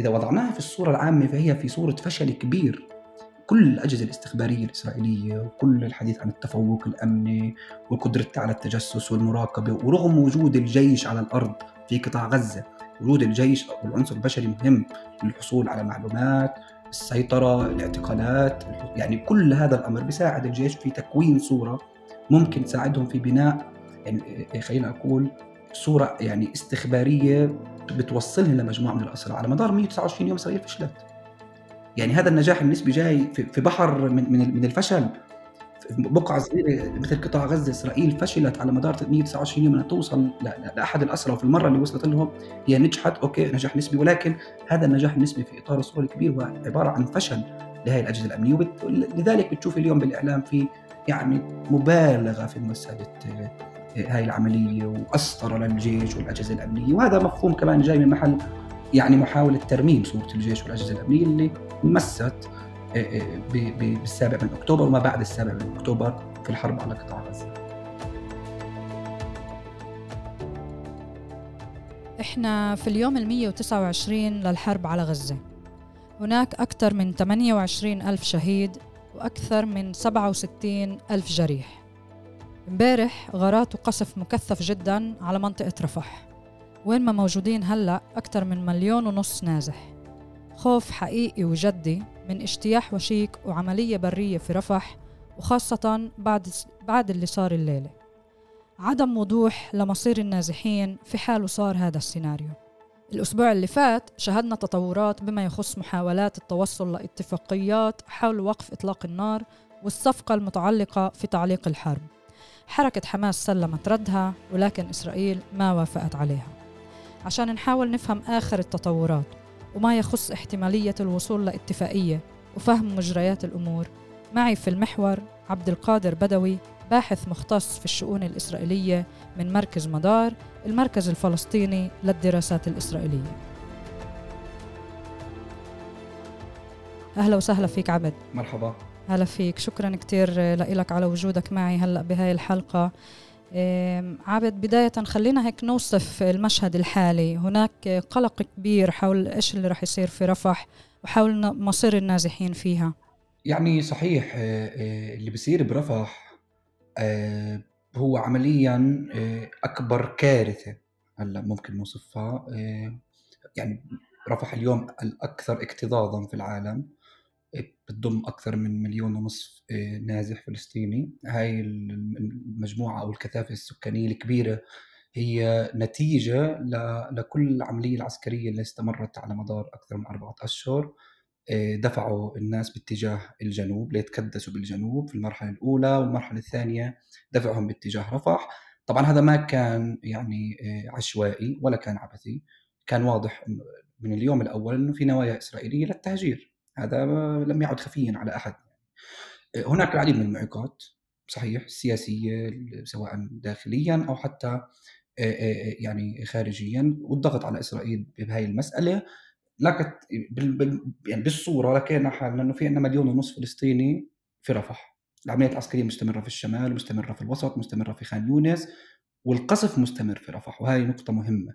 إذا وضعناها في الصورة العامة فهي في صورة فشل كبير. كل الأجهزة الاستخبارية الإسرائيلية وكل الحديث عن التفوق الأمني وقدرتها على التجسس والمراقبة ورغم وجود الجيش على الأرض في قطاع غزة وجود الجيش أو العنصر البشري مهم للحصول على معلومات السيطرة الاعتقالات يعني كل هذا الأمر بيساعد الجيش في تكوين صورة ممكن تساعدهم في بناء يعني خلينا أقول صورة يعني استخبارية بتوصلهم لمجموعة من الأسرى على مدار 129 يوم إسرائيل فشلت يعني هذا النجاح النسبي جاي في بحر من من الفشل. بقعة صغيرة مثل قطاع غزة إسرائيل فشلت على مدار 129 يوم أنها توصل لأحد الأسرى وفي المرة اللي وصلت لهم هي نجحت. أوكي نجاح نسبي. ولكن هذا النجاح النسبي في إطار الصورة الكبير هو عبارة عن فشل لهذه الأجهزة الأمنية. ولذلك بتشوف اليوم بالإعلام في يعني مبالغة في مسألة هاي العملية وأسطر للجيش والأجهزة الأمنية. وهذا مفهوم كمان جاي من محل يعني محاولة ترميم صورة الجيش والأجهزة الأمنية اللي مست آه، آه، بالسابع من أكتوبر وما بعد السابع من أكتوبر في الحرب على قطاع غزة. إحنا في اليوم ال 129 للحرب على غزة. هناك أكثر من 28 ألف شهيد وأكثر من 67 ألف جريح. امبارح غارات وقصف مكثف جدا على منطقة رفح. وين ما موجودين هلأ أكثر من مليون ونص نازح. خوف حقيقي وجدي من اجتياح وشيك وعملية برية في رفح وخاصة بعد بعد اللي صار الليلة. عدم وضوح لمصير النازحين في حال صار هذا السيناريو. الأسبوع اللي فات شهدنا تطورات بما يخص محاولات التوصل لاتفاقيات حول وقف إطلاق النار والصفقة المتعلقة في تعليق الحرب. حركة حماس سلمت ردها ولكن إسرائيل ما وافقت عليها. عشان نحاول نفهم آخر التطورات وما يخص احتمالية الوصول لاتفاقية وفهم مجريات الأمور معي في المحور عبد القادر بدوي باحث مختص في الشؤون الإسرائيلية من مركز مدار المركز الفلسطيني للدراسات الإسرائيلية. أهلا وسهلا فيك عبد. مرحبا. هلا فيك. شكرا كتير لك على وجودك معي هلأ بهاي الحلقة. عابد بداية خلينا هيك نوصف المشهد الحالي. هناك قلق كبير حول إيش اللي رح يصير في رفح وحول مصير النازحين فيها. يعني صحيح آه، آه، اللي بصير برفح آه، هو عمليا أكبر كارثة هلأ ممكن نوصفها. يعني رفح اليوم الأكثر اكتظاظا في العالم. بتضم أكثر من مليون ونصف آه، نازح فلسطيني. هاي المجموعة أو الكثافة السكانية الكبيرة هي نتيجة لكل العملية العسكرية اللي استمرت على مدار أكثر من أربعة أشهر. آه، دفعوا الناس باتجاه الجنوب ليتكدسوا بالجنوب في المرحلة الأولى والمرحلة الثانية دفعهم باتجاه رفح. طبعا هذا ما كان يعني آه، عشوائي ولا كان عبثي. كان واضح من اليوم الأول أنه في نوايا إسرائيلية للتهجير. هذا لم يعد خفيا على أحد. هناك العديد من المعوقات صحيح السياسيه سواء داخليا أو حتى يعني خارجيا والضغط على إسرائيل بهذه المسألة. لكن يعني بالصورة لقينا حالنا إنه في عندنا مليون ونصف فلسطيني في رفح. العمليات العسكرية مستمرة في الشمال مستمرة في الوسط مستمرة في خان يونس والقصف مستمر في رفح وهذه نقطة مهمة.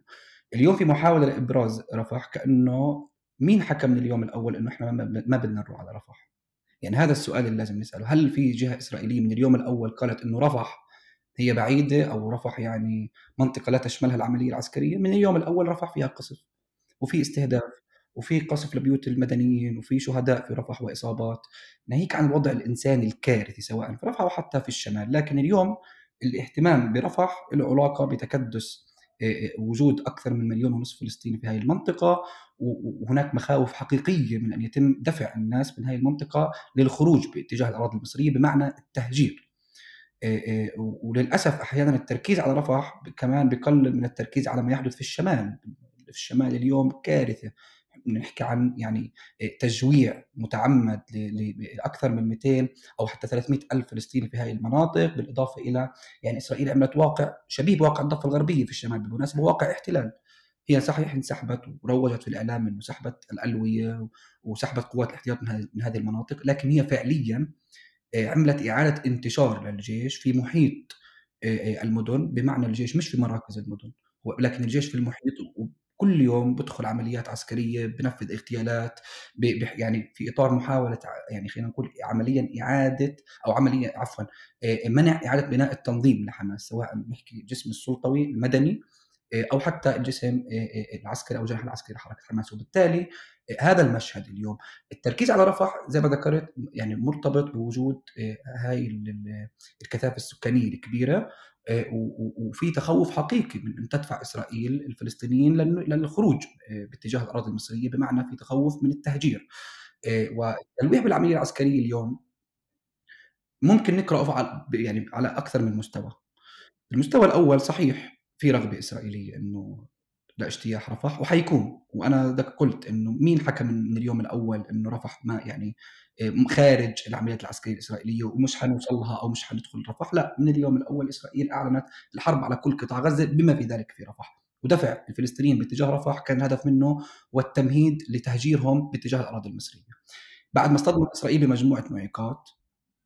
اليوم في محاولة لإبراز رفح كأنه مين حكى من اليوم الأول إنه إحنا ما بدنا نروح على رفح؟ يعني هذا السؤال اللي لازم نسأله، هل في جهة إسرائيلية من اليوم الأول قالت إنه رفح هي بعيدة أو رفح يعني منطقة لا تشملها العملية العسكرية؟ من اليوم الأول رفح فيها قصف وفي استهداف وفي قصف لبيوت المدنيين وفي شهداء في رفح وإصابات، ناهيك عن الوضع الإنساني الكارثي سواء في رفح أو حتى في الشمال، لكن اليوم الاهتمام برفح له علاقة بتكدس وجود أكثر من مليون ونصف فلسطيني في هذه المنطقة وهناك مخاوف حقيقية من أن يتم دفع الناس من هذه المنطقة للخروج باتجاه الأراضي المصرية بمعنى التهجير. وللأسف أحيانا التركيز على رفح كمان بقلل من التركيز على ما يحدث في الشمال. في الشمال اليوم كارثة نحكي عن يعني تجويع متعمد لأكثر من 200 أو حتى 300 ألف فلسطيني في هذه المناطق بالإضافة إلى يعني إسرائيل عملت واقع شبيه بواقع الضفة الغربية في الشمال بالمناسبه واقع احتلال هي صحيح انسحبت وروجت في الإعلام إنه سحبت الألوية وسحبت قوات الاحتياط من هذه المناطق لكن هي فعليا آه، عملت إعادة انتشار للجيش في محيط آه، آه، المدن بمعنى الجيش مش في مراكز المدن ولكن الجيش في المحيط كل يوم بدخل عمليات عسكرية بنفذ اغتيالات. يعني في إطار محاولة يعني خلينا نقول عمليا إعادة أو عمليا عفوا منع إعادة بناء التنظيم لحماس سواء نحكي الجسم السلطوي المدني أو حتى الجسم العسكري أو الجناح العسكري لحركه حماس. وبالتالي هذا المشهد اليوم. التركيز على رفح زي ما ذكرت يعني مرتبط بوجود هاي الكثافة السكانية الكبيرة وفي تخوف حقيقي من أن تدفع إسرائيل الفلسطينيين للخروج باتجاه الأراضي المصرية بمعنى في تخوف من التهجير. والتلويح بالعملية العسكرية اليوم ممكن نقرأه يعني على أكثر من مستوى. المستوى الأول صحيح. في رغبة إسرائيلية إنه لاجتياح رفح وحيكون. وأنا ذاك قلت إنه مين حكى من اليوم الأول إنه رفح ما يعني آه، خارج العمليات العسكرية الإسرائيلية ومش حنوصل لها أو مش حندخل رفح؟ لا من اليوم الأول إسرائيل أعلنت الحرب على كل قطاع غزة بما في ذلك في رفح. ودفع الفلسطينيين باتجاه رفح كان الهدف منه والتمهيد لتهجيرهم باتجاه الأراضي المصرية. بعد ما اصطدمت إسرائيل بمجموعة معيقات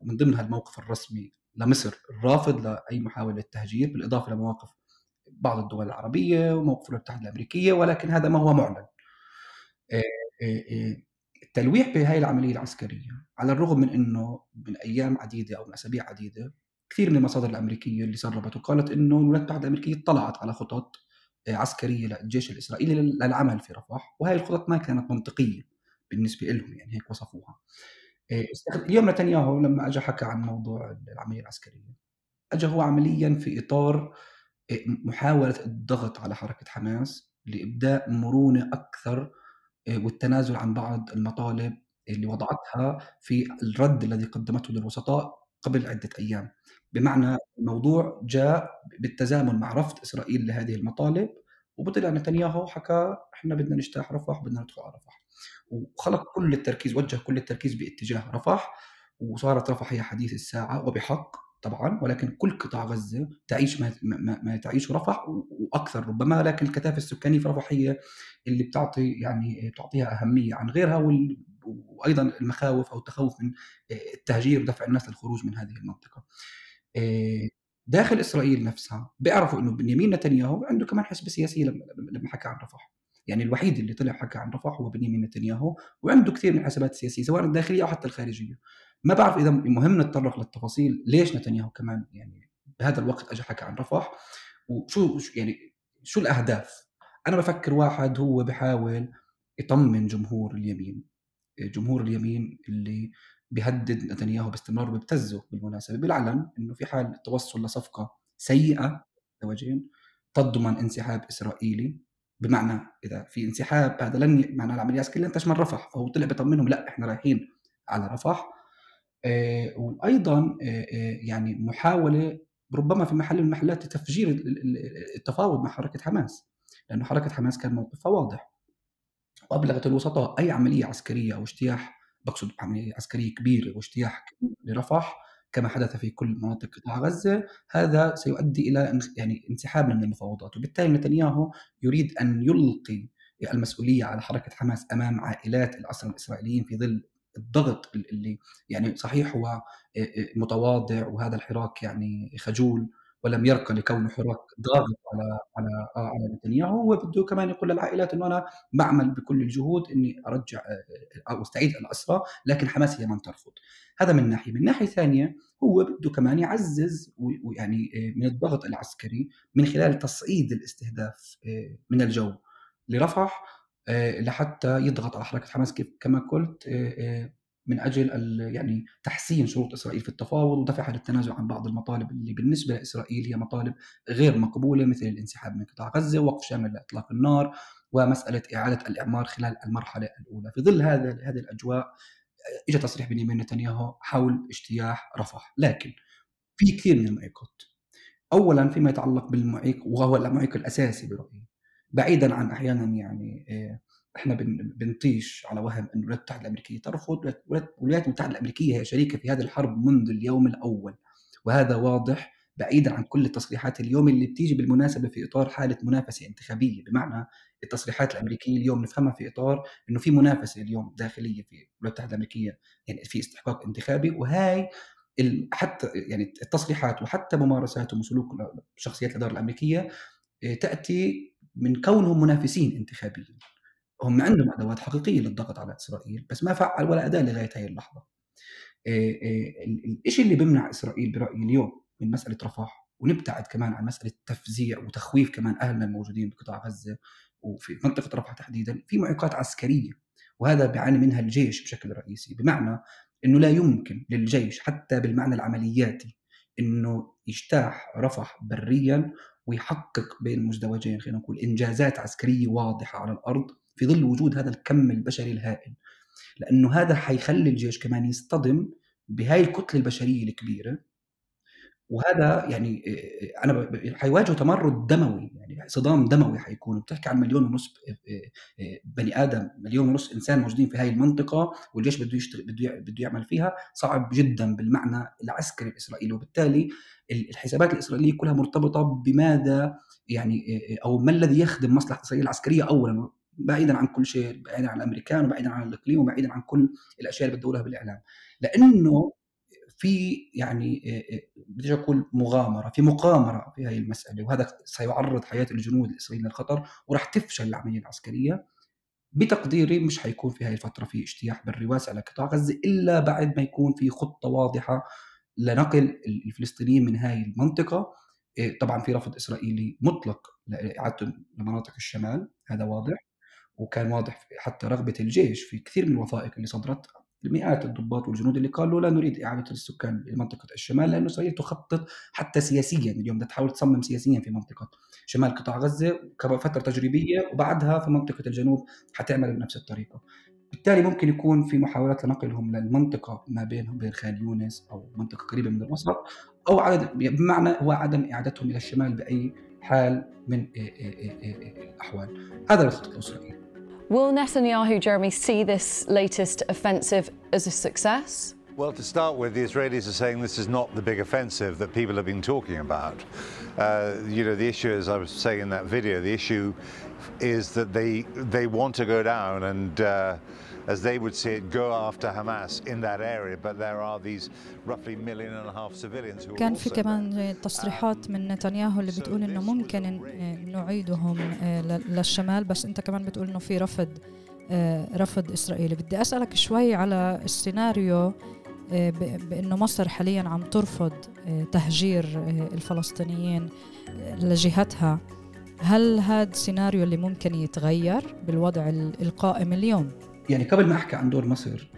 من ضمنها الموقف الرسمي لمصر الرافض لأي محاولة تهجير بالإضافة لمواقف بعض الدول العربية وموقف الولايات المتحده الأمريكية ولكن هذا ما هو معلن. التلويح بهذه العملية العسكرية على الرغم من إنه من أيام عديدة أو من أسابيع عديدة كثير من المصادر الأمريكية اللي سربت وقالت إنه الولايات المتحدة الأمريكية اطلعت على خطط عسكرية للجيش الإسرائيلي للعمل في رفح وهي الخطط ما كانت منطقية بالنسبة لهم يعني هيك وصفوها. اليوم نتنياهو لما اجى حكى عن موضوع العملية العسكرية اجى هو عمليا في إطار محاولة الضغط على حركة حماس لإبداء مرونة أكثر والتنازل عن بعض المطالب اللي وضعتها في الرد الذي قدمته للوسطاء قبل عدة أيام. بمعنى الموضوع جاء بالتزامن مع رفض إسرائيل لهذه المطالب وبطلع نتنياهو حكى إحنا بدنا نجتاح رفح بدنا ندخل على رفح وخلق كل التركيز وجه كل التركيز باتجاه رفح وصارت رفح هي حديث الساعة وبحق. طبعا ولكن كل قطاع غزة تعيش ما, ما, ما تعيشه رفح وأكثر ربما لكن الكثافة السكانية في رفح هي اللي بتعطي يعني بتعطيها أهمية عن غيرها وال وأيضا المخاوف أو التخوف من التهجير ودفع الناس للخروج من هذه المنطقة. داخل إسرائيل نفسها بيعرفوا إنه بنيامين نتنياهو عنده كمان حسبه سياسيه لما حكى عن رفح. يعني الوحيد اللي طلع حكى عن رفح هو بنيامين نتنياهو وعنده كثير من الحسابات السياسية سواء الداخلية أو حتى الخارجية. ما بعرف إذا مهم نتطرق للتفاصيل ليش نتنياهو كمان يعني بهذا الوقت اجى حكى عن رفح وشو يعني شو الأهداف؟ أنا بفكر واحد هو بحاول يطمن جمهور اليمين جمهور اليمين اللي بيهدد نتنياهو باستمرار وبيبتزه بالمناسبة بالعلن إنه في حال التوصل لصفقة سيئة زوجين تضمن انسحاب إسرائيلي بمعنى إذا في انسحاب هذا لن معنى العملية العسكريه لن تشمل رفح فهو طلع بيطمنهم لا إحنا رايحين على رفح وأيضا آه، آه، يعني محاولة ربما في محل من المحلات لتفجير التفاوض مع حركة حماس لأنه حركة حماس كان موقفها واضح. وأبلغت الوسطاء أي عملية عسكرية أو اجتياح بقصد عملية عسكرية كبيرة واجتياح لرفح كما حدث في كل مناطق قطاع غزة هذا سيؤدي إلى يعني انسحاب من المفاوضات. وبالتالي نتنياهو يريد أن يلقي المسؤولية على حركة حماس أمام عائلات الاسرى الإسرائيليين في ظل الضغط اللي يعني صحيح هو متواضع وهذا الحراك يعني خجول ولم يرقى لكونه حراك ضاغط على على آه على نتنياهو هو بده كمان يقول للعائلات إنه أنا بعمل بكل الجهود إني أرجع أو أستعيد الاسرى لكن حماس هي من ترفض. هذا من ناحية. من ناحية ثانية هو بده كمان يعزز ويعني من الضغط العسكري من خلال تصعيد الاستهداف من الجو. لرفح لحتى يضغط على حركة حماس كيف كما قلت آه، آه، من أجل يعني تحسين شروط إسرائيل في التفاوض ودفعها للتنازل عن بعض المطالب اللي بالنسبة لإسرائيل هي مطالب غير مقبولة مثل الانسحاب من قطاع غزة ووقف شامل لإطلاق النار ومسألة إعادة الإعمار خلال المرحلة الأولى، في ظل هذا هذه الأجواء اجى تصريح بنيامين نتنياهو حول اجتياح رفح، لكن في كثير من المعيقات. اولا فيما يتعلق بالمعيق وهو المعيق الأساسي برأيي بعيدا عن أحيانا يعني آه، إحنا بنطيش على وهم إن الولايات المتحدة الأمريكية ترفض الولايات المتحدة الأمريكية هي شريكة في هذه الحرب منذ اليوم الأول. وهذا واضح بعيدا عن كل التصريحات اليوم اللي بتيجي بالمناسبة في إطار حالة منافسة انتخابية. بمعنى التصريحات الأمريكية اليوم نفهمها في إطار إنه في منافسة اليوم داخلية في الولايات المتحدة الأمريكية يعني في استحقاق انتخابي. وهاي حتى يعني التصريحات وحتى ممارساتهم وسلوك شخصيات الإدارة الأمريكية آه، تأتي من كونهم منافسين انتخابيا هم عندهم أدوات حقيقية للضغط على إسرائيل بس ما فعل ولا أداة لغاية هذه اللحظة. الشيء اللي بيمنع إسرائيل برأيي اليوم من مسألة رفح ونبتعد كمان عن مسألة تفزيع وتخويف كمان أهلنا الموجودين بقطاع غزة وفي منطقة رفح تحديدا في معوقات عسكرية وهذا بيعاني منها الجيش بشكل رئيسي بمعنى إنه لا يمكن للجيش حتى بالمعنى العملياتي إنه يجتاح رفح بريا ويحقق بين مزدوجين خلينا نقول إنجازات عسكرية واضحة على الأرض في ظل وجود هذا الكم البشري الهائل. لأنه هذا حيخلي الجيش كمان يصطدم بهاي الكتلة البشرية الكبيرة وهذا يعني أنا حيواجهوا تمرد دموي يعني صدام دموي حيكون بتحكي عن مليون ونص بني آدم مليون ونص إنسان موجودين في هاي المنطقة والجيش بده يشتغل بده بده يعمل فيها صعب جدا بالمعنى العسكري الإسرائيلي. وبالتالي الحسابات الإسرائيلية كلها مرتبطة بماذا يعني أو ما الذي يخدم مصلحة إسرائيل العسكرية اولا بعيدا عن كل شيء بعيدا عن الأمريكان وبعيدا عن الإقليم وبعيدا عن كل الأشياء اللي بتدورها بالإعلام. لأنه في يعني بدي أقول مغامرة في مقامرة في هذه المسألة وهذا سيعرض حياة الجنود الإسرائيليين للخطر وراح تفشل العملية العسكرية. بتقديري مش حيكون في هذه الفترة في اجتياح بري واسع لقطاع غزة إلا بعد ما يكون في خطة واضحة لنقل الفلسطينيين من هذه المنطقة. طبعا في رفض إسرائيلي مطلق لاعادتهم لمناطق الشمال هذا واضح. وكان واضح حتى رغبة الجيش في كثير من الوثائق اللي صدرت مئات الضباط والجنود اللي قالوا لا نريد إعادة السكان لمنطقة الشمال لأنه اسرائيل تخطط حتى سياسيا اليوم تحاول تصمم سياسيا في منطقة شمال قطاع غزة كفتره تجريبية وبعدها في منطقة الجنوب حتعمل بنفس الطريقة. بالتالي ممكن يكون في محاولات لنقلهم للمنطقة ما بينهم بين خان يونس أو منطقة قريبة من الوسط أو عدد بمعنى هو عدم إعادتهم إلى الشمال بأي حال من الأحوال. هذا الخطط الاسرائيلي. Will Netanyahu, Jeremy, see this latest offensive as a success? Well, to start with, the Israelis are saying this is not the big offensive that people have been talking about. Uh, you know, the issue, as I was saying in that video, the issue is that they they want to go down and. Uh, as they would see it, go after Hamas in that area, but there are these roughly million and a half civilians who كان في كمان تصريحات من نتنياهو اللي بتقول إنه ممكن نعيدهم للشمال. بس أنت كمان بتقول إنه في رفض رفض إسرائيلي. بدي أسألك شوي على السيناريو بإنه مصر حاليا عم ترفض تهجير الفلسطينيين لجهتها. هل هذا السيناريو اللي ممكن يتغير بالوضع القائم اليوم؟ يعني قبل ما أحكي عن دور مصر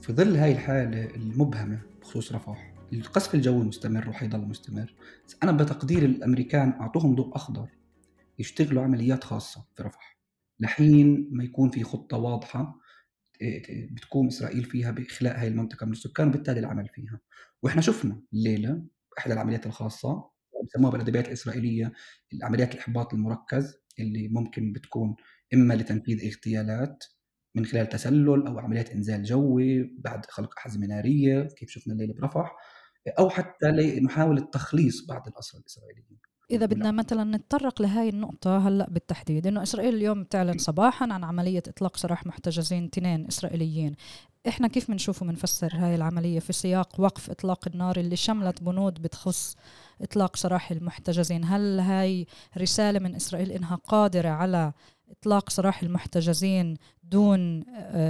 في ظل هاي الحالة المبهمة بخصوص رفح القصف الجوي مستمر وحيضل مستمر أنا بتقدير الأمريكان أعطوهم ضوء أخضر يشتغلوا عمليات خاصة في رفح لحين ما يكون في خطة واضحة بتقوم إسرائيل فيها بإخلاء هاي المنطقة من السكان وبالتالي العمل فيها. وإحنا شفنا الليلة إحدى العمليات الخاصة بسموها بالأدبيات الإسرائيلية العمليات الإحباط المركز اللي ممكن بتكون إما لتنفيذ اغتيالات من خلال تسلل أو عمليات إنزال جوي بعد خلق احزمه ناريه كيف شفنا الليلة برفح أو حتى لمحاولة تخليص بعض الأسرى الإسرائيليين. إذا بدنا مثلا نتطرق لهي النقطة هلأ بالتحديد إنه إسرائيل اليوم بتعلن صباحا عن عملية إطلاق سراح محتجزين اثنين إسرائيليين، إحنا كيف بنشوف وبنفسر هاي العملية في سياق وقف إطلاق النار اللي شملت بنود بتخص إطلاق سراح المحتجزين، هل هاي رسالة من إسرائيل إنها قادرة على إطلاق سراح المحتجزين دون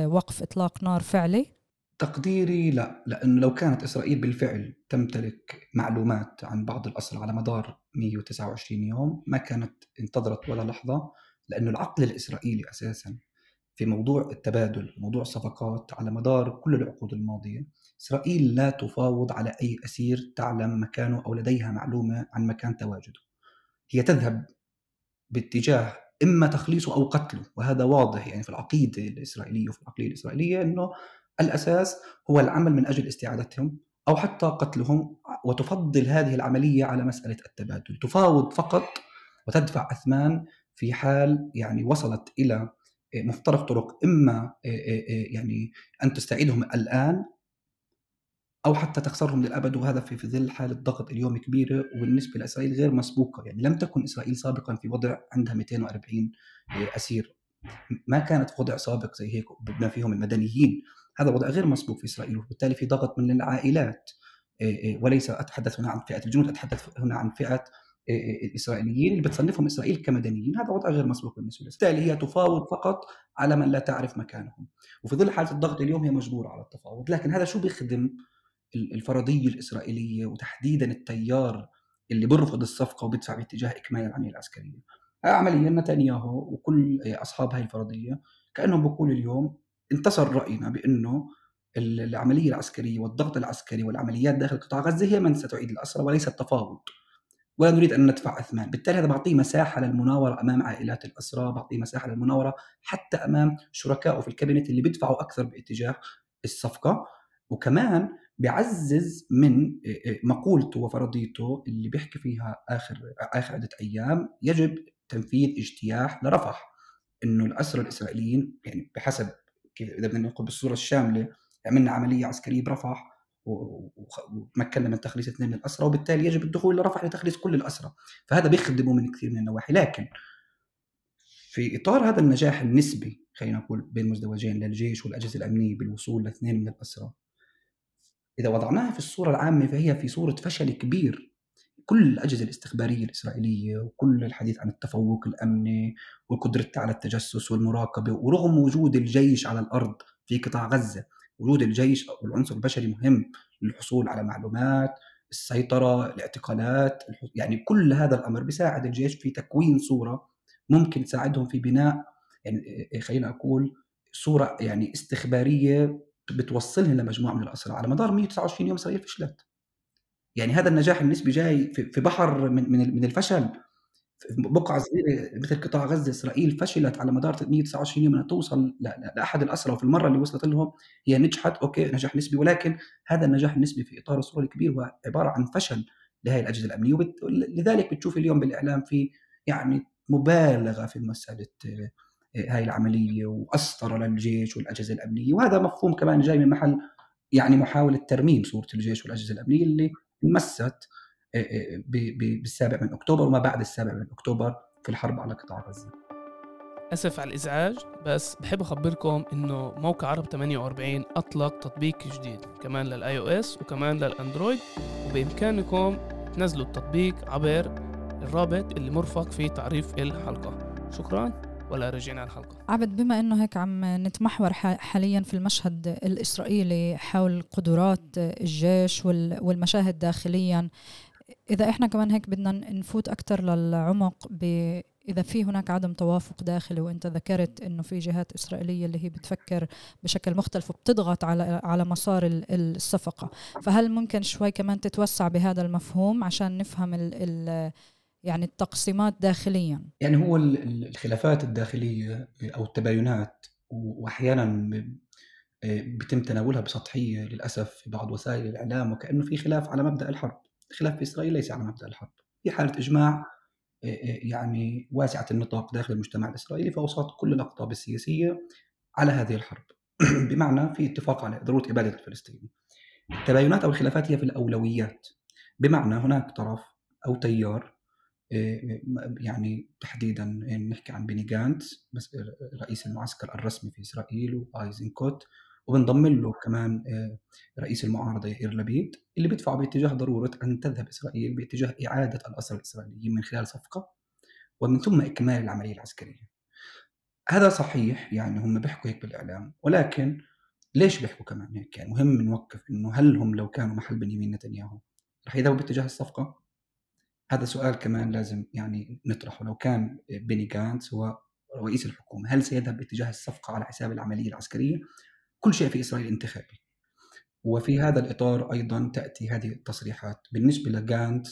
وقف إطلاق نار فعلي؟ تقديري لا لأنه لو كانت إسرائيل بالفعل تمتلك معلومات عن بعض الأسرى على مدار 129 يوم ما كانت انتظرت ولا لحظة لأنه العقل الإسرائيلي أساسا في موضوع التبادل موضوع الصفقات على مدار كل العقود الماضية إسرائيل لا تفاوض على أي أسير تعلم مكانه أو لديها معلومة عن مكان تواجده هي تذهب باتجاه إما تخليصه أو قتله وهذا واضح يعني في العقيدة الإسرائيلية وفي العقليه الإسرائيلية إنه الأساس هو العمل من أجل استعادتهم أو حتى قتلهم وتفضل هذه العملية على مسألة التبادل، تفاوض فقط وتدفع أثمان في حال يعني وصلت إلى مفترق طرق إما يعني أن تستعيدهم الآن أو حتى تخسرهم للأبد وهذا في ظل حالة ضغط اليوم كبيرة وبالنسبه لإسرائيل غير مسبوقة. يعني لم تكن إسرائيل سابقا في وضع عندها 240 أسير. ما كانت في وضع سابق زي هيك بما فيهم المدنيين. هذا وضع غير مسبوق في إسرائيل وبالتالي في ضغط من العائلات. وليس أتحدث هنا عن فئة الجنود أتحدث هنا عن فئة الإسرائيليين اللي بتصنفهم إسرائيل كمدنيين. هذا وضع غير مسبوق بالنسبة لإسرائيل. بالتالي هي تفاوض فقط على من لا تعرف مكانهم. وفي ظل حالة الضغط اليوم هي مجبورة على التفاوض. لكن هذا شو بيخدم؟ الفرضية الإسرائيلية وتحديدا التيار اللي بيرفض الصفقة وبيدفع باتجاه إكمال العملية العسكرية. عمليا نتنياهو وكل أصحاب هاي الفرضية كأنهم بيقولوا اليوم انتصر رأينا بأنه العملية العسكرية والضغط العسكري والعمليات داخل قطاع غزة هي من ستعيد الاسرى وليس التفاوض. ولا نريد أن ندفع اثمان، بالتالي هذا بعطيه مساحة للمناورة أمام عائلات الاسرى، بعطيه مساحة للمناورة حتى أمام شركائه في الكابينت اللي بيدفعوا أكثر باتجاه الصفقة، وكمان بيعزز من مقولته وفرضيته اللي بيحكي فيها آخر آخر عدة أيام يجب تنفيذ اجتياح لرفح. إنه الاسرى الإسرائيليين يعني بحسب كيف إذا بدنا نقول بالصورة الشاملة عملنا عملية عسكرية برفح وتمكنا من تخليص اثنين من الاسرى وبالتالي يجب الدخول لرفح لتخليص كل الاسرى فهذا بيخدمه من كثير من النواحي. لكن في إطار هذا النجاح النسبي خلينا نقول بين مزدوجين للجيش والأجهزة الأمنية بالوصول لاثنين من الاسرى إذا وضعناها في الصورة العامة فهي في صورة فشل كبير. كل الأجهزة الإستخبارية الإسرائيلية وكل الحديث عن التفوق الأمني وقدرتها على التجسس والمراقبة ورغم وجود الجيش على الأرض في قطاع غزة وجود الجيش أو العنصر البشري مهم للحصول على معلومات السيطرة الاعتقالات يعني كل هذا الأمر بيساعد الجيش في تكوين صورة ممكن تساعدهم في بناء يعني خلينا أقول صورة يعني استخبارية بتوصلهم لمجموعة من الاسرى على مدار 129 يوم اسرائيل فشلت يعني هذا النجاح النسبي جاي في بحر من من الفشل. بقعة صغيرة مثل قطاع غزة إسرائيل فشلت على مدار 329 يوم أنها توصل لأحد الأسرى وفي المرة اللي وصلت لهم هي نجحت أوكي نجاح نسبي. ولكن هذا النجاح النسبي في إطار الصورة الكبير هو عبارة عن فشل لهذه الأجهزة الأمنية. ولذلك بتشوف اليوم بالإعلام في يعني مبالغة في مسألة آه، هاي العملية وأسطر للجيش والأجهزة الأمنية. وهذا مفهوم كمان جاي من محل يعني محاولة ترميم صورة الجيش والأجهزة الأمنية اللي مست بالسابع من أكتوبر وما بعد السابع من أكتوبر في الحرب على قطاع غزة. أسف على الإزعاج بس بحب أخبركم إنه موقع عرب 48 أطلق تطبيق جديد كمان لل iOS وكمان لل Android وبإمكانكم تنزلوا التطبيق عبر الرابط اللي مرفق في تعريف الحلقة. شكرا. ولا رجعنا الحلقة؟ عبد بما إنه هيك عم نتمحور حاليا في المشهد الإسرائيلي حول قدرات الجيش والمشاهد داخليا إذا إحنا كمان هيك بدنا نفوت أكثر للعمق ب إذا في هناك عدم توافق داخلي وأنت ذكرت إنه في جهات إسرائيلية اللي هي بتفكر بشكل مختلف وبتضغط على على مسار الصفقة. فهل ممكن شوي كمان تتوسع بهذا المفهوم عشان نفهم ال ال يعني التقسيمات داخليا. يعني هو الخلافات الداخلية أو التباينات وأحيانا بيتم تناولها بسطحية للأسف في بعض وسائل الإعلام وكأنه في خلاف على مبدأ الحرب. الخلاف في إسرائيل ليس على مبدأ الحرب. في حالة إجماع يعني واسعة النطاق داخل المجتمع الإسرائيلي فأوساط كل الأقطاب السياسية على هذه الحرب. بمعنى في اتفاق على ضرورة إبادة الفلسطيني. التباينات أو الخلافات هي في الأولويات. بمعنى هناك طرف أو تيار يعني تحديدا نحكي عن بيني جانتس رئيس المعسكر الرسمي في إسرائيل وآيزنكوت وبنضم له كمان آه، رئيس المعارضة يائير لبيد اللي بيدفعوا باتجاه ضرورة أن تذهب إسرائيل باتجاه إعادة الاسرى الاسرائيليين من خلال صفقة ومن ثم إكمال العملية العسكرية. هذا صحيح يعني هم بيحكوا هيك بالإعلام ولكن ليش بيحكوا كمان هيك؟ يعني مهم نوقف إنه هل هم لو كانوا محل بنيامين نتنياهو رح يذهبوا باتجاه الصفقة؟ هذا سؤال كمان لازم يعني نطرحه. لو كان بيني جانتس هو رئيس الحكومة هل سيذهب باتجاه الصفقة على حساب العملية العسكرية؟ كل شيء في إسرائيل انتخابي. وفي هذا الإطار أيضا تأتي هذه التصريحات. بالنسبة لجانت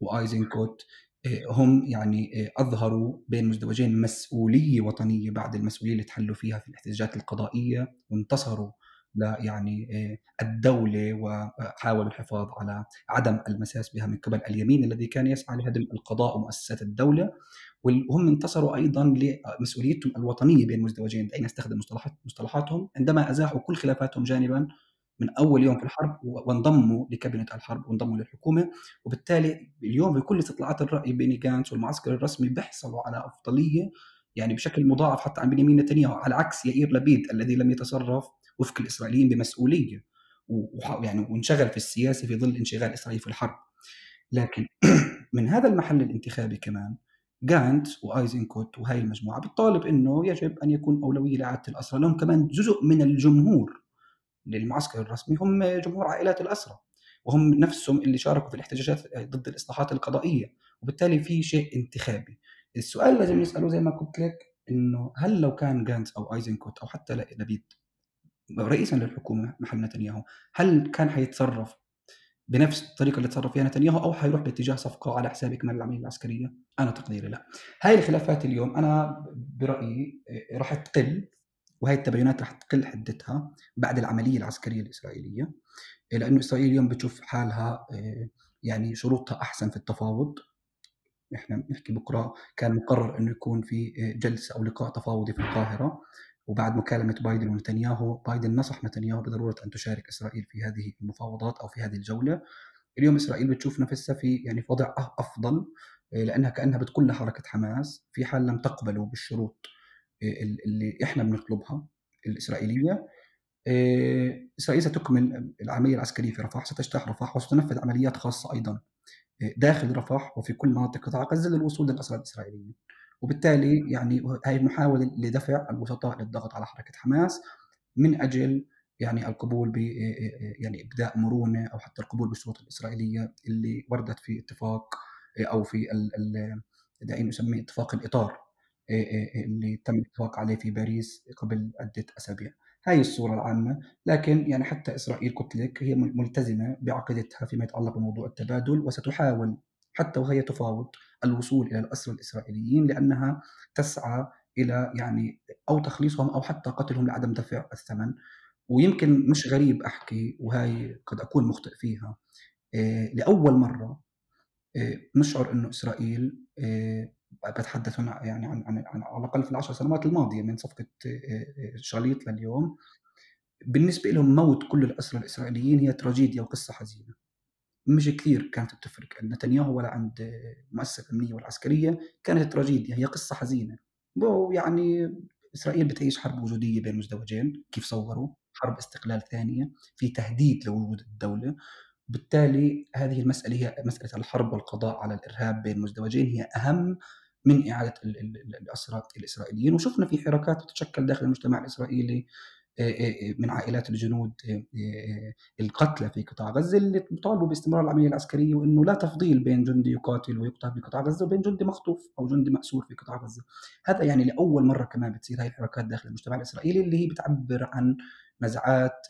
وآيزنكوت آه، هم يعني آه، أظهروا بين مزدوجين مسؤولية وطنية بعد المسؤولية اللي تحلوا فيها في الاحتجاجات القضائية وانتصروا يعني آه، الدولة وحاولوا الحفاظ على عدم المساس بها من قبل اليمين الذي كان يسعى لهدم القضاء ومؤسسات الدولة. وهم انتصروا أيضا لمسؤوليتهم الوطنية بين المزدوجين دعينا نستخدم مصطلحات مصطلحاتهم. عندما أزاحوا كل خلافاتهم جانبا من أول يوم في الحرب وانضموا لكابينة الحرب وانضموا للحكومة. وبالتالي اليوم بكل استطلاعات الرأي بيني جانس والمعسكر الرسمي بيحصلوا على أفضلية يعني بشكل مضاعف حتى عن بنيامين نتنياهو. على عكس يائير لبيد الذي لم يتصرف وفق الإسرائيليين بمسؤولية ويعني وانشغل في السياسة في ظل انشغال إسرائيل في الحرب. لكن من هذا المحل الانتخابي كمان جانت وآيزنكوت وهي المجموعة بتطالب إنه يجب أن يكون أولوية لاعاده الأسرى. لهم كمان جزء من الجمهور للمعسكر الرسمي هم جمهور عائلات الأسرى وهم نفسهم اللي شاركوا في الاحتجاجات ضد الإصلاحات القضائية وبالتالي في شيء انتخابي. السؤال لازم نساله زي ما قلت لك إنه هل لو كان جانتس أو آيزنكوت أو حتى لبيد رئيسا للحكومة محل نتنياهو هل كان حيتصرف بنفس الطريقة اللي تصرف فيها نتنياهو أو حيروح باتجاه صفقة على حساب اكمال العملية العسكريه؟ أنا تقديري لا. هاي الخلافات اليوم أنا برأيي آه، راح تقل وهي التباينات راح تقل حدتها بعد العملية العسكرية الإسرائيلية لأنه إسرائيل اليوم بتشوف حالها آه، يعني شروطها أحسن في التفاوض إحنا بنحكي بكرة كان مقرر إنه يكون في آه، جلسة أو لقاء تفاوضي في القاهرة وبعد مكالمة بايدن ونتنياهو بايدن نصح نتنياهو بضرورة أن تشارك إسرائيل في هذه المفاوضات أو في هذه الجولة. اليوم إسرائيل بتشوف نفسها في يعني في وضع أفضل آه، لأنها كأنها بتقول لحركة حماس في حال لم تقبلوا بالشروط اللي إحنا بنطلبها الإسرائيلية. إسرائيل ستكمل العملية العسكرية في رفح ستجتاح رفح وستنفذ عمليات خاصة أيضا داخل رفح وفي كل مناطق قطاع غزة للوصول للاسرى الاسرائيليين وبالتالي يعني هذه محاوله لدفع الوسطاء للضغط على حركة حماس من أجل يعني القبول ب يعني إبداء مرونة أو حتى القبول بالشروط الإسرائيلية اللي وردت في اتفاق أو في دعينا نسميه اتفاق الإطار اللي تم الاتفاق عليه في باريس قبل عدة أسابيع. هاي الصورة العامة لكن يعني حتى إسرائيل قلت لك هي ملتزمة بعقيدتها فيما يتعلق بموضوع التبادل وستحاول حتى وهي تفاوض الوصول إلى الأسرى الإسرائيليين لأنها تسعى إلى يعني أو تخليصهم أو حتى قتلهم لعدم دفع الثمن. ويمكن مش غريب أحكي وهي قد أكون مخطئ فيها آه، لأول مرة آه، نشعر أنه إسرائيل آه، بتحدث هنا يعني عن عن على الأقل في العشر سنوات الماضية من صفقة شاليط لليوم. بالنسبة لهم موت كل الأسرى الإسرائيليين هي تراجيديا وقصة حزينة. مش كثير كانت بتفرق عند نتنياهو ولا عند المؤسسه الأمنية والعسكريه كانت تراجيديا هي قصة حزينة. يعني إسرائيل بتعيش حرب وجودية بين مزدوجين كيف صوروا؟ حرب استقلال ثانية في تهديد لوجود الدولة. بالتالي هذه المسألة هي مسألة الحرب والقضاء على الإرهاب بين مزدوجين هي أهم من إعادة الأسرى الإسرائيليين. وشفنا في حركات تتشكل داخل المجتمع الإسرائيلي من عائلات الجنود القتلى في قطاع غزة اللي بيطالبوا باستمرار العملية العسكرية وأنه لا تفضيل بين جندي يقاتل ويقتل في قطاع غزة وبين جندي مخطوف أو جندي مأسور في قطاع غزة. هذا يعني لأول مرة كمان بتصير هاي الحركات داخل المجتمع الإسرائيلي اللي هي بتعبر عن نزعات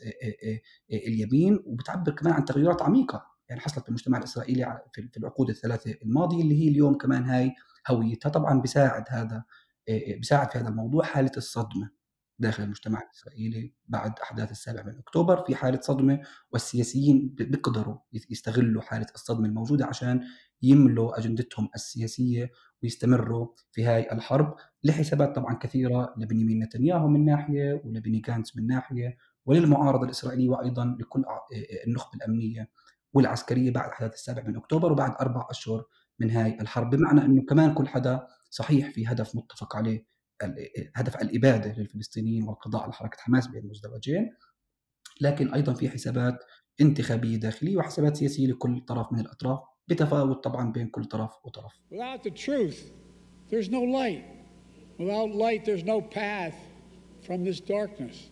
اليمين وبتعبر كمان عن تغيرات عميقة يعني حصلت بالمجتمع الإسرائيلي في العقود الثلاثة الماضية اللي هي اليوم كمان هاي هويتها. طبعا بيساعد هذا بيساعد في هذا الموضوع حالة الصدمة. داخل المجتمع الإسرائيلي بعد أحداث السابع من أكتوبر في حالة صدمة والسياسيين بيقدروا يستغلوا حالة الصدمة الموجودة عشان يملوا أجندتهم السياسية ويستمروا في هاي الحرب لحسابات طبعا كثيرة لبنيامين نتنياهو من ناحية ولبني جانتس من ناحية وللمعارضة الإسرائيلية وأيضا لكل النخبة الأمنية والعسكرية بعد أحداث السابع من أكتوبر وبعد أربع أشهر من هاي الحرب. بمعنى أنه كمان كل حدا صحيح في هدف متفق عليه هدف الإبادة للفلسطينيين والقضاء على حركة حماس بين المزدوجين لكن أيضا في حسابات انتخابية داخلية وحسابات سياسية لكل طرف من الأطراف بتفاوت طبعا بين كل طرف وطرف. Without the truth, there's no light. Without light, there's no path from this darkness.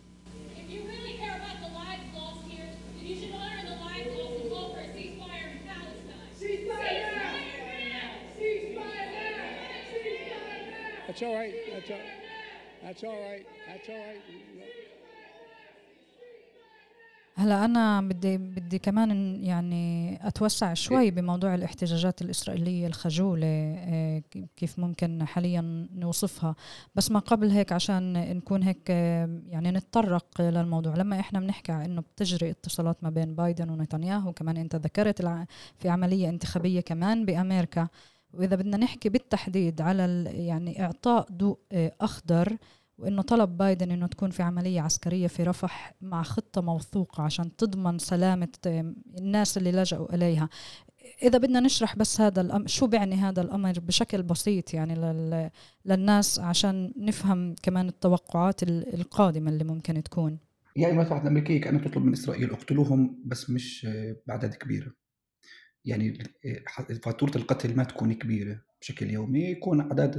That's all right. That's all, that's all right. That's all right. هلا أنا بدي بدي كمان يعني أتوسع شوي بموضوع الاحتجاجات الإسرائيلية الخجولة آه، كيف ممكن حاليا نوصفها بس ما قبل هيك عشان نكون هيك يعني نتطرق للموضوع لما إحنا بنحكي إنه بتجري اتصالات ما بين بايدن ونتنياهو كمان أنت ذكرت في عملية انتخابية كمان بأمريكا وإذا بدنا نحكي بالتحديد على يعني إعطاء ضوء آه، أخضر وإنه طلب بايدن إنه تكون في عملية عسكرية في رفح مع خطة موثوقة عشان تضمن سلامة الناس اللي لجأوا إليها. إذا بدنا نشرح بس هذا الامر شو بيعني هذا الأمر بشكل بسيط يعني لل... للناس عشان نفهم كمان التوقعات القادمة اللي ممكن تكون. يعني المدفعات الامريكيه كانت تطلب من إسرائيل أقتلوهم بس مش آه، باعداد كبيره يعني فاتورة القتل ما تكون كبيرة بشكل يومي يكون أعداد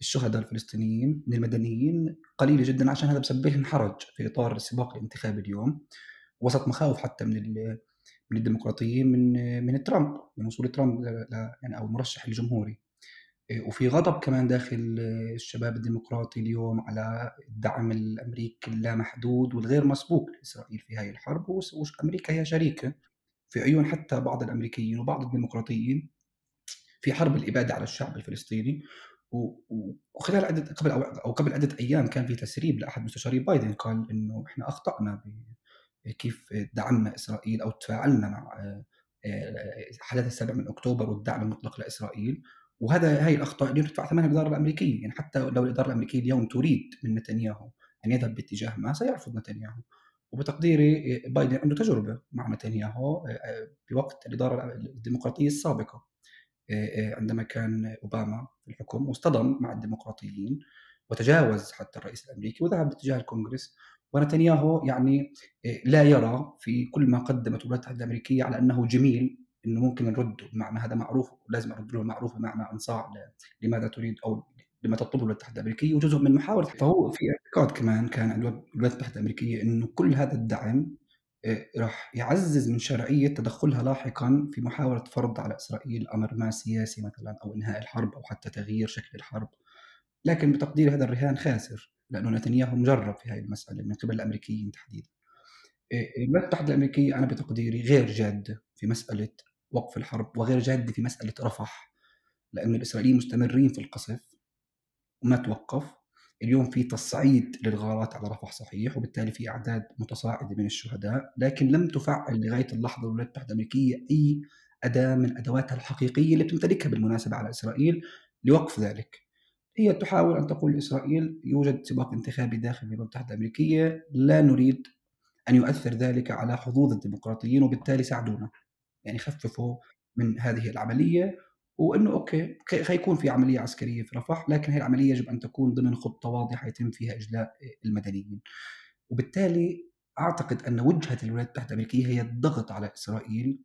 الشهداء الفلسطينيين من المدنيين قليلة جدا عشان هذا بسبب لهم حرج في إطار السباق الانتخابي اليوم وسط مخاوف حتى من من الديمقراطيين من من ترامب من وصول ترامب يعني أو المرشح الجمهوري. وفي غضب كمان داخل الشباب الديمقراطي اليوم على الدعم الأمريكي اللامحدود والغير مسبوق لإسرائيل في هذه الحرب وأمريكا هي شريكة. في عيون حتى بعض الأمريكيين وبعض الديمقراطيين في حرب الإبادة على الشعب الفلسطيني. وخلال عدة قبل أو قبل عدة أيام كان في تسريب لأحد مستشاري بايدن قال إنه إحنا أخطأنا كيف دعمنا إسرائيل أو تفاعلنا مع آه، حدث السابع من أكتوبر والدعم المطلق لإسرائيل. وهذا هي الأخطاء اللي تدفع ثمنها الاداره الأمريكية. يعني حتى لو الاداره الأمريكية اليوم تريد من نتنياهو أن يذهب باتجاه ما سيرفض نتنياهو. وبتقديري بايدن عنده تجربة مع نتنياهو آه، بوقت الإدارة الديمقراطية السابقة. آه، عندما كان أوباما في الحكم واصطدم مع الديمقراطيين وتجاوز حتى الرئيس الأمريكي وذهب باتجاه الكونغرس. ونتنياهو يعني آه، لا يرى في كل ما قدمت الولايات المتحدة الأمريكية على أنه جميل إنه ممكن نرده بمعنى هذا معروف ولازم ارد له المعروف بمعنى أنصاع لماذا تريد أو لما تطلبه الولايات المتحدة الأمريكية وجزء من محاولة فهو في اعتقاد كمان كان عند الولايات المتحدة الأمريكية إنه كل هذا الدعم آه، راح يعزز من شرعية تدخلها لاحقا في محاولة فرض على إسرائيل أمر ما سياسي مثلا أو إنهاء الحرب أو حتى تغيير شكل الحرب. لكن بتقدير هذا الرهان خاسر لأنه نتنياهو مجرب في هذه المسألة من قبل الأمريكيين تحديدا. الولايات المتحدة الأمريكية أنا بتقديري غير جاده في مسألة وقف الحرب وغير جاده في مسألة رفح لأنه الإسرائيليين مستمرين في القصف. وما توقف. اليوم في تصعيد للغارات على رفح صحيح وبالتالي في أعداد متصاعدة من الشهداء لكن لم تفعل لغاية اللحظة الولايات المتحده الامريكيه أي أداة من أدواتها الحقيقية اللي بتمتلكها بالمناسبة على إسرائيل لوقف ذلك. هي تحاول أن تقول لإسرائيل يوجد سباق انتخابي داخل الولايات المتحدة الأمريكية لا نريد أن يؤثر ذلك على حظوظ الديمقراطيين وبالتالي ساعدونا. يعني خففوا من هذه العملية. وإنه أوكي حيكون في عملية عسكرية في رفح لكن هي العملية يجب أن تكون ضمن خطة واضحة يتم فيها إجلاء المدنيين. وبالتالي أعتقد أن وجهة الولايات المتحدة الأمريكية هي الضغط على إسرائيل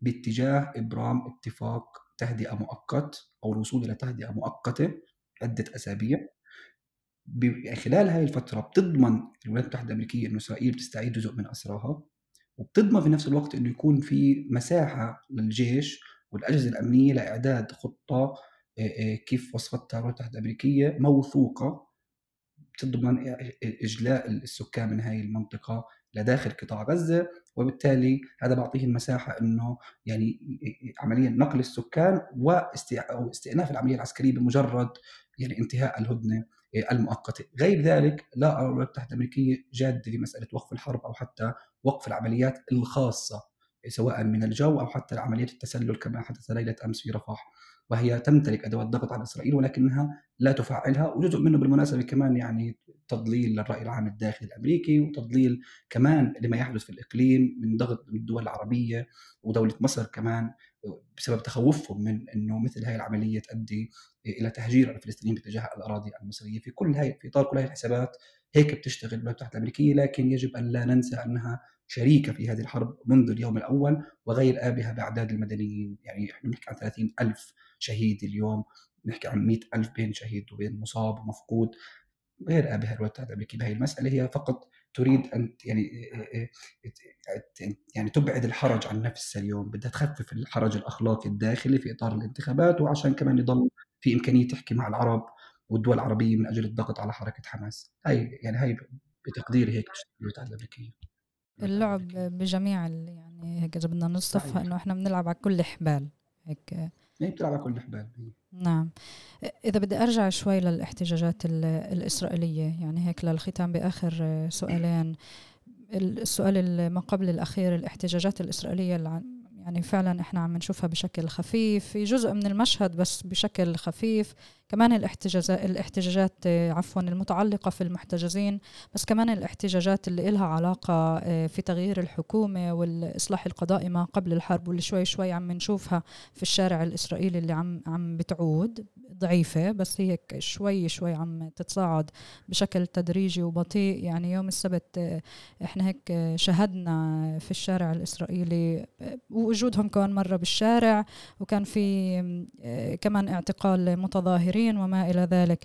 باتجاه إبرام اتفاق تهدئة مؤقت أو الوصول إلى تهدئة مؤقتة عدة أسابيع يعني خلال هاي الفترة بتضمن الولايات المتحدة الأمريكية إنه إسرائيل بتستعيد جزء من اسراها وبتضمن في نفس الوقت إنه يكون في مساحة للجيش والأجهزة الأمنية لإعداد خطة كيف وصفتها الولايات المتحده الامريكيه موثوقة بتضمن إجلاء السكان من هاي المنطقة لداخل قطاع غزة وبالتالي هذا بعطيه المساحه إنه يعني عمليا نقل السكان واستئناف العملية العسكرية بمجرد يعني انتهاء الهدنة المؤقتة، غير ذلك لا ارى الولايات المتحده الامريكيه جادة في مساله وقف الحرب أو حتى وقف العمليات الخاصة. سواء من الجو أو حتى عملية التسلل كما حدث ليلة أمس في رفح وهي تمتلك أدوات ضغط على إسرائيل ولكنها لا تفعلها وجزء منه بالمناسبة كمان يعني تضليل للرأي العام الداخلي الأمريكي وتضليل كمان لما يحدث في الإقليم من ضغط من الدول العربية ودولة مصر كمان بسبب تخوفهم من إنه مثل هذه العملية تؤدي إلى تهجير الفلسطينيين باتجاه الأراضي المصرية في كل هاي في اطار كل هذه الحسابات هيك بتشتغل الولايات المتحدة الأمريكية لكن يجب أن لا ننسى أنها شريكة في هذه الحرب منذ اليوم الأول وغير آبها بأعداد المدنيين. يعني إحنا بنحكي عن 30 ألف شهيد اليوم نحكي عن 100 ألف بين شهيد وبين مصاب ومفقود. غير آبها الولايات المتحدة الأمريكية بهي المسألة هي فقط تريد أن يعني يعني تبعد الحرج عن نفسها اليوم. بدها تخفف الحرج الأخلاقي الداخلي في إطار الانتخابات وعشان كمان يضل في إمكانية تحكي مع العرب والدول العربية من أجل الضغط على حركة حماس. هاي يعني هاي بتقديري هيك الولايات المتحدة الأمريكية اللعب بجميع يعني هيك إذا بدنا نصفها إنه إحنا بنلعب على كل حبال هيك. هي بتلعب على كل حبال نعم. إذا بدي أرجع شوي للإحتجاجات الإسرائيلية يعني هيك للختام بآخر سؤالين. السؤال ما قبل الأخير الإحتجاجات الإسرائيلية يعني فعلا إحنا عم نشوفها بشكل خفيف في جزء من المشهد بس بشكل خفيف. كمان الاحتجاجات الاحتجاجات عفوا المتعلقة في المحتجزين بس كمان الاحتجاجات اللي إلها علاقة في تغيير الحكومة والإصلاح القضائي ما قبل الحرب واللي شوي شوي عم نشوفها في الشارع الإسرائيلي اللي عم عم بتعود. ضعيفة بس هي شوي شوي عم تتصاعد بشكل تدريجي وبطيء. يعني يوم السبت إحنا هيك شهدنا في الشارع الإسرائيلي وجودهم كمان مرة بالشارع وكان في كمان اعتقال متظاهرين وما إلى ذلك.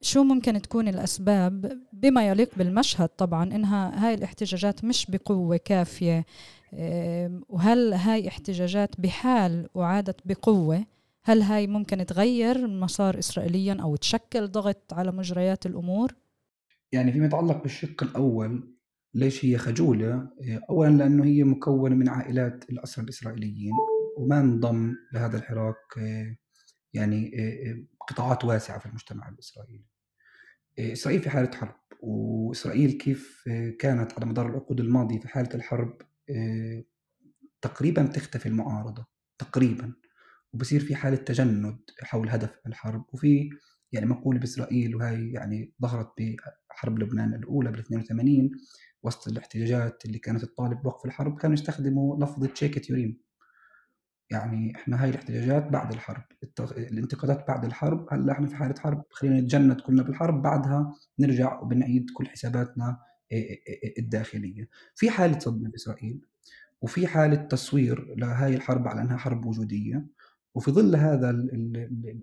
شو ممكن تكون الأسباب؟ بما يليق بالمشهد طبعا إنها هاي الاحتجاجات مش بقوة كافية. وهل هاي احتجاجات بحال وعادت بقوة؟ هل هاي ممكن تغير المسار إسرائيليا أو تشكل ضغط على مجريات الأمور؟ يعني فيما يتعلق بالشق الأول ليش هي خجولة؟ أولا لأنه هي مكونة من عائلات الأسرى الإسرائيليين وما انضم لهذا الحراك يعني قطاعات واسعة في المجتمع الإسرائيلي إسرائيل في حالة حرب وإسرائيل كيف كانت على مدار العقود الماضية في حالة الحرب تقريبا تختفي المعارضة تقريبا وبصير في حالة تجند حول هدف الحرب. وفي يعني مقولة بإسرائيل وهي يعني ظهرت بحرب لبنان الأولى بال 82 وسط الاحتجاجات اللي كانت تطالب بوقف الحرب كانوا يستخدموا لفظة شيكت يوريم. يعني إحنا هاي الاحتجاجات بعد الحرب الانتقادات بعد الحرب. هلأ إحنا في حالة حرب خلينا نتجند كلنا بالحرب بعدها نرجع وبنعيد كل حساباتنا الداخلية. في حالة صدمة بإسرائيل وفي حالة تصوير لهاي الحرب على أنها حرب وجودية. وفي ظل هذا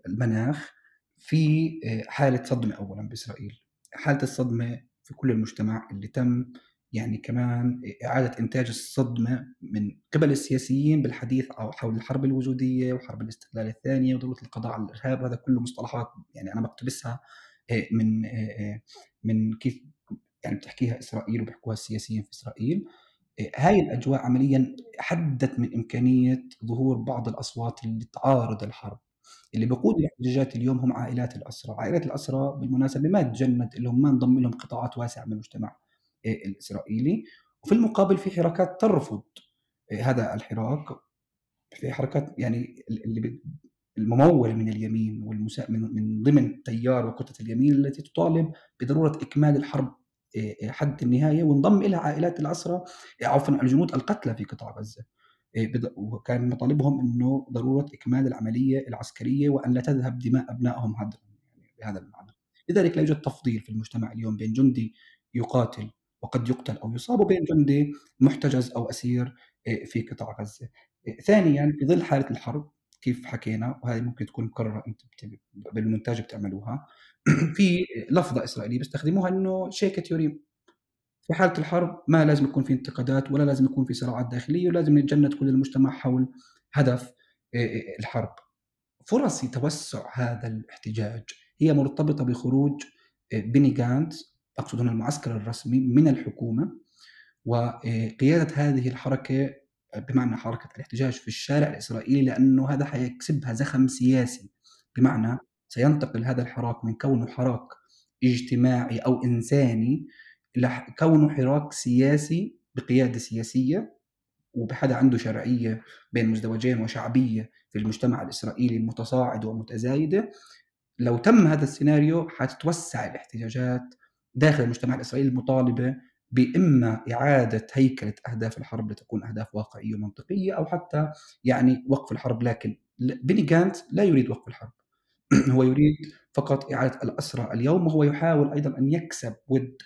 المناخ في حالة صدمة اولا بإسرائيل. حالة الصدمة في كل المجتمع اللي تم يعني كمان إعادة إنتاج الصدمة من قبل السياسيين بالحديث حول الحرب الوجودية وحرب الاستقلال الثانية وضرورة القضاء على الإرهاب. هذا كله مصطلحات يعني أنا بقتبسها آه، من آه، آه، من كيف يعني بتحكيها إسرائيل وبيحكوها السياسيين في إسرائيل. هاي الأجواء عمليا حدت من إمكانية ظهور بعض الأصوات اللي تعارض الحرب اللي بقود الاحتجاجات اليوم هم عائلات الأسرى عائلات الأسرى بالمناسبة ما تجند لهم ما انضم لهم قطاعات واسعة من المجتمع الإسرائيلي. وفي المقابل في حركات ترفض هذا الحراك. في حركات يعني اللي الممولة من اليمين والمسا... من ضمن تيار وكتلة اليمين التي تطالب بضرورة إكمال الحرب حد النهاية وانضم إلى عائلات الأسرى عفوا الجنود القتلى في قطاع غزة. وكان مطالبهم أنه ضرورة إكمال العملية العسكرية وأن لا تذهب دماء أبنائهم هدرا يعني بهذا المعنى. لذلك لا يوجد تفضيل في المجتمع اليوم بين جندي يقاتل وقد يقتل أو يصاب بين جندي محتجز أو أسير آه، في قطاع غزة. آه، ثانيا في ظل حالة الحرب كيف حكينا وهذه ممكن تكون مكررة أنت بالمونتاج بتعملوها. في لفظة إسرائيلية بيستخدموها إنه شيكة يوريم. في حالة الحرب ما لازم يكون في انتقادات ولا لازم يكون في صراعات داخلية ولازم نتجند كل المجتمع حول هدف آه، الحرب. فرص توسع هذا الاحتجاج هي مرتبطة بخروج بيني جانت أقصد هنا المعسكر الرسمي من الحكومة وقيادة هذه الحركة بمعنى حركة الاحتجاج في الشارع الإسرائيلي لأنه هذا حيكسبها زخم سياسي. بمعنى سينتقل هذا الحراك من كونه حراك اجتماعي أو إنساني إلى كونه حراك سياسي بقيادة سياسية وبحدا عنده شرعية بين مزدوجين وشعبية في المجتمع الإسرائيلي المتصاعد ومتزايدة. لو تم هذا السيناريو حتتوسع الاحتجاجات داخل المجتمع الإسرائيلي المطالبة بإما إعادة هيكلة أهداف الحرب لتكون أهداف واقعية ومنطقية أو حتى يعني وقف الحرب. لكن بني جانت لا يريد وقف الحرب. هو يريد فقط إعادة الأسرى اليوم وهو يحاول أيضا أن يكسب ود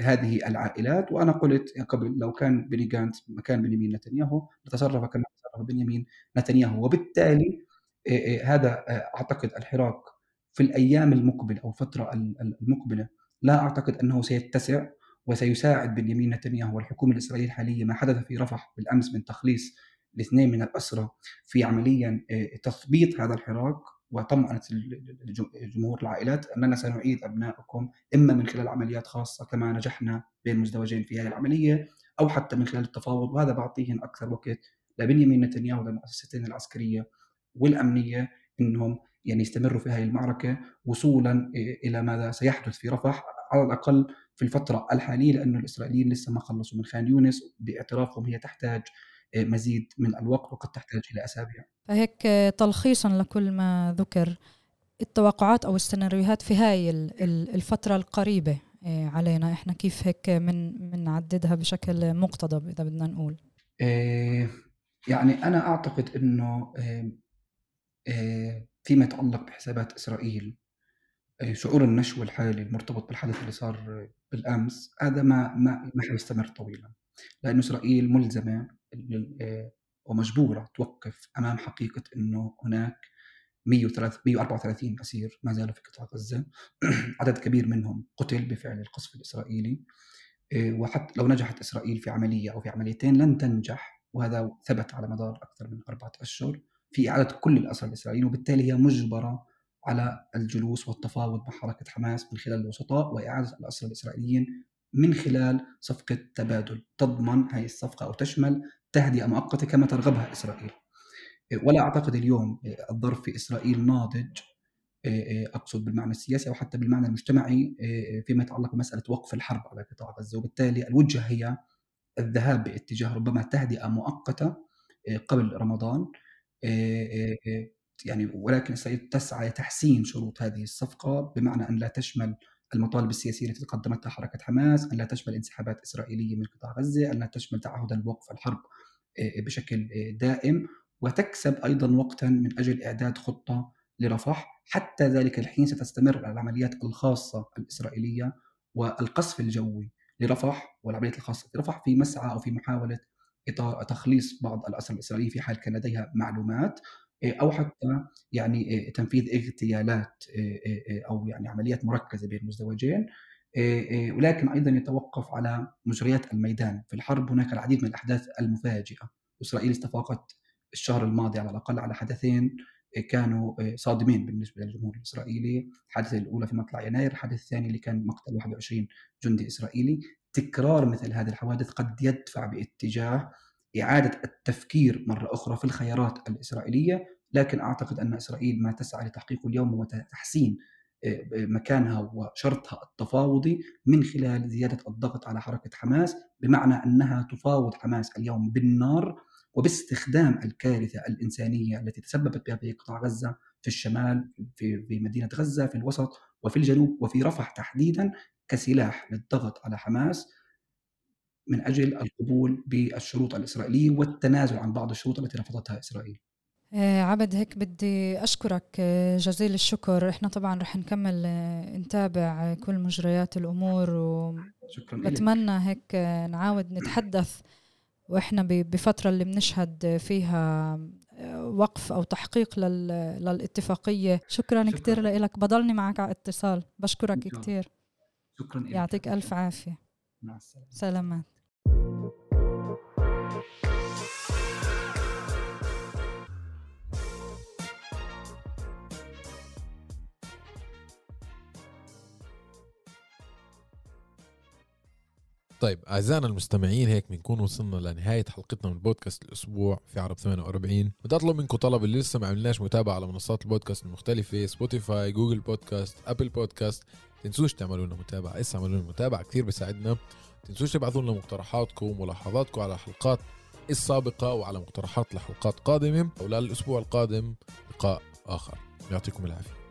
هذه العائلات. وأنا قلت قبل لو كان بني جانت مكان بنيامين نتنياهو لتصرف كما تصرف بنيامين نتنياهو. وبالتالي هذا أعتقد الحراك في الأيام المقبلة أو الفترة المقبلة لا أعتقد أنه سيتسع. وسيساعد بنيامين نتنياهو والحكومة الإسرائيلية الحالية ما حدث في رفح بالأمس من تخليص الاثنين من الأسرى في عمليا آه، تثبيط هذا الحراك وطمأنة الجمهور العائلات أننا سنعيد أبنائكم إما من خلال عمليات خاصة كما نجحنا بين مزدوجين في هذه العملية أو حتى من خلال التفاوض وهذا بعطيهم أكثر وقت لبنيامين نتنياهو للمؤسستين العسكرية والأمنية أنهم يعني يستمروا في هذه المعركة وصولا إلى ماذا سيحدث في رفح. على الأقل في الفترة الحالية لأنه الإسرائيليين لسه ما خلصوا من خان يونس باعترافهم هي تحتاج مزيد من الوقت وقد تحتاج إلى أسابيع. فهيك تلخيصا لكل ما ذكر التوقعات أو السيناريوهات في هاي الفترة القريبة آه، علينا. إحنا كيف هيك من بنعددها بشكل مقتضب إذا بدنا نقول؟ آه، يعني أنا أعتقد إنه فيما يتعلق بحسابات إسرائيل شعور النشوة الحالي المرتبط بالحدث اللي صار بالأمس هذا ما ما ما حيستمر طويلا لأنه إسرائيل ملزمة ومجبورة توقف أمام حقيقة إنه هناك 134 أسير ما زالوا في قطاع غزة. عدد كبير منهم قتل بفعل القصف الإسرائيلي. آه، وحتى لو نجحت إسرائيل في عملية أو في عمليتين لن تنجح وهذا ثبت على مدار أكثر من أربعة أشهر في إعادة كل الأسرى الاسرائيليين وبالتالي هي مجبرة على الجلوس والتفاوض مع حركة حماس من خلال الوسطاء وإعادة الاسرى الإسرائيليين من خلال صفقة تبادل. تضمن هذه الصفقة أو تشمل تهدئة مؤقتة كما ترغبها إسرائيل. ولا أعتقد اليوم الظرف في إسرائيل ناضج أقصد بالمعنى السياسي أو حتى بالمعنى المجتمعي فيما يتعلق بمسألة وقف الحرب على قطاع غزة. وبالتالي الوجهة هي الذهاب باتجاه ربما تهدئة مؤقتة قبل رمضان. يعني ولكن اسرائيل تسعى لتحسين شروط هذه الصفقة بمعنى أن لا تشمل المطالب السياسية التي تقدمتها حركة حماس، أن لا تشمل انسحابات إسرائيلية من قطاع غزة، أن لا تشمل تعهدا بوقف الحرب بشكل دائم. وتكسب أيضا وقتا من أجل إعداد خطة لرفح. حتى ذلك الحين ستستمر العمليات الخاصة الإسرائيلية والقصف الجوي لرفح والعمليات الخاصة برفح في مسعى أو في محاولة تخليص بعض الأسرى الاسرائيليه في حال كان لديها معلومات. أو حتى يعني تنفيذ اغتيالات أو يعني عمليات مركزة بين المزدوجين ولكن أيضا يتوقف على مجريات الميدان. في الحرب هناك العديد من الأحداث المفاجئة. إسرائيل استفاقت الشهر الماضي على الأقل على حدثين كانوا صادمين بالنسبة للجمهور الإسرائيلي، الحادثة الأولى في مطلع يناير، الحادث الثاني اللي كان مقتل 21 جندي إسرائيلي، تكرار مثل هذه الحوادث قد يدفع باتجاه إعادة التفكير مرة أخرى في الخيارات الإسرائيلية، لكن أعتقد أن إسرائيل ما تسعى لتحقيقه اليوم هو تحسين مكانها وشرطها التفاوضي من خلال زيادة الضغط على حركة حماس بمعنى أنها تفاوض حماس اليوم بالنار وباستخدام الكارثة الإنسانية التي تسببت بها في قطاع غزة في الشمال في في مدينة غزة في الوسط وفي الجنوب وفي رفح تحديدا كسلاح للضغط على حماس. من أجل القبول بالشروط الإسرائيلية والتنازل عن بعض الشروط التي رفضتها إسرائيل. آه، عبد هيك بدي أشكرك آه، جزيل الشكر. إحنا طبعا رح نكمل آه، نتابع كل مجريات الأمور وبتمنى هيك نعاود نتحدث وإحنا بفترة اللي بنشهد فيها وقف أو تحقيق للاتفاقية. شكرا, شكرا. كثير لك بضلني معك على اتصال. بشكرك كثير شكرا يعطيك ألف عافية. مع السلامة. سلامات. طيب أعزائنا المستمعين هيك بنكون وصلنا لنهاية حلقتنا من بودكاست الأسبوع في عرب 48 بدي أطلب منكم طلب اللي لسه ما عمللناش متابعة على منصات البودكاست المختلفة Spotify Google Podcasts Apple Podcasts تنسوش تعملوا لنا متابعة. اسا اعملوا لنا متابعة كثير بيساعدنا تنسوش تبعثوا لنا مقترحاتكم وملاحظاتكم على الحلقات السابقة وعلى مقترحات لحلقات قادمه وللاسبوع القادم لقاء آخر. يعطيكم العافية.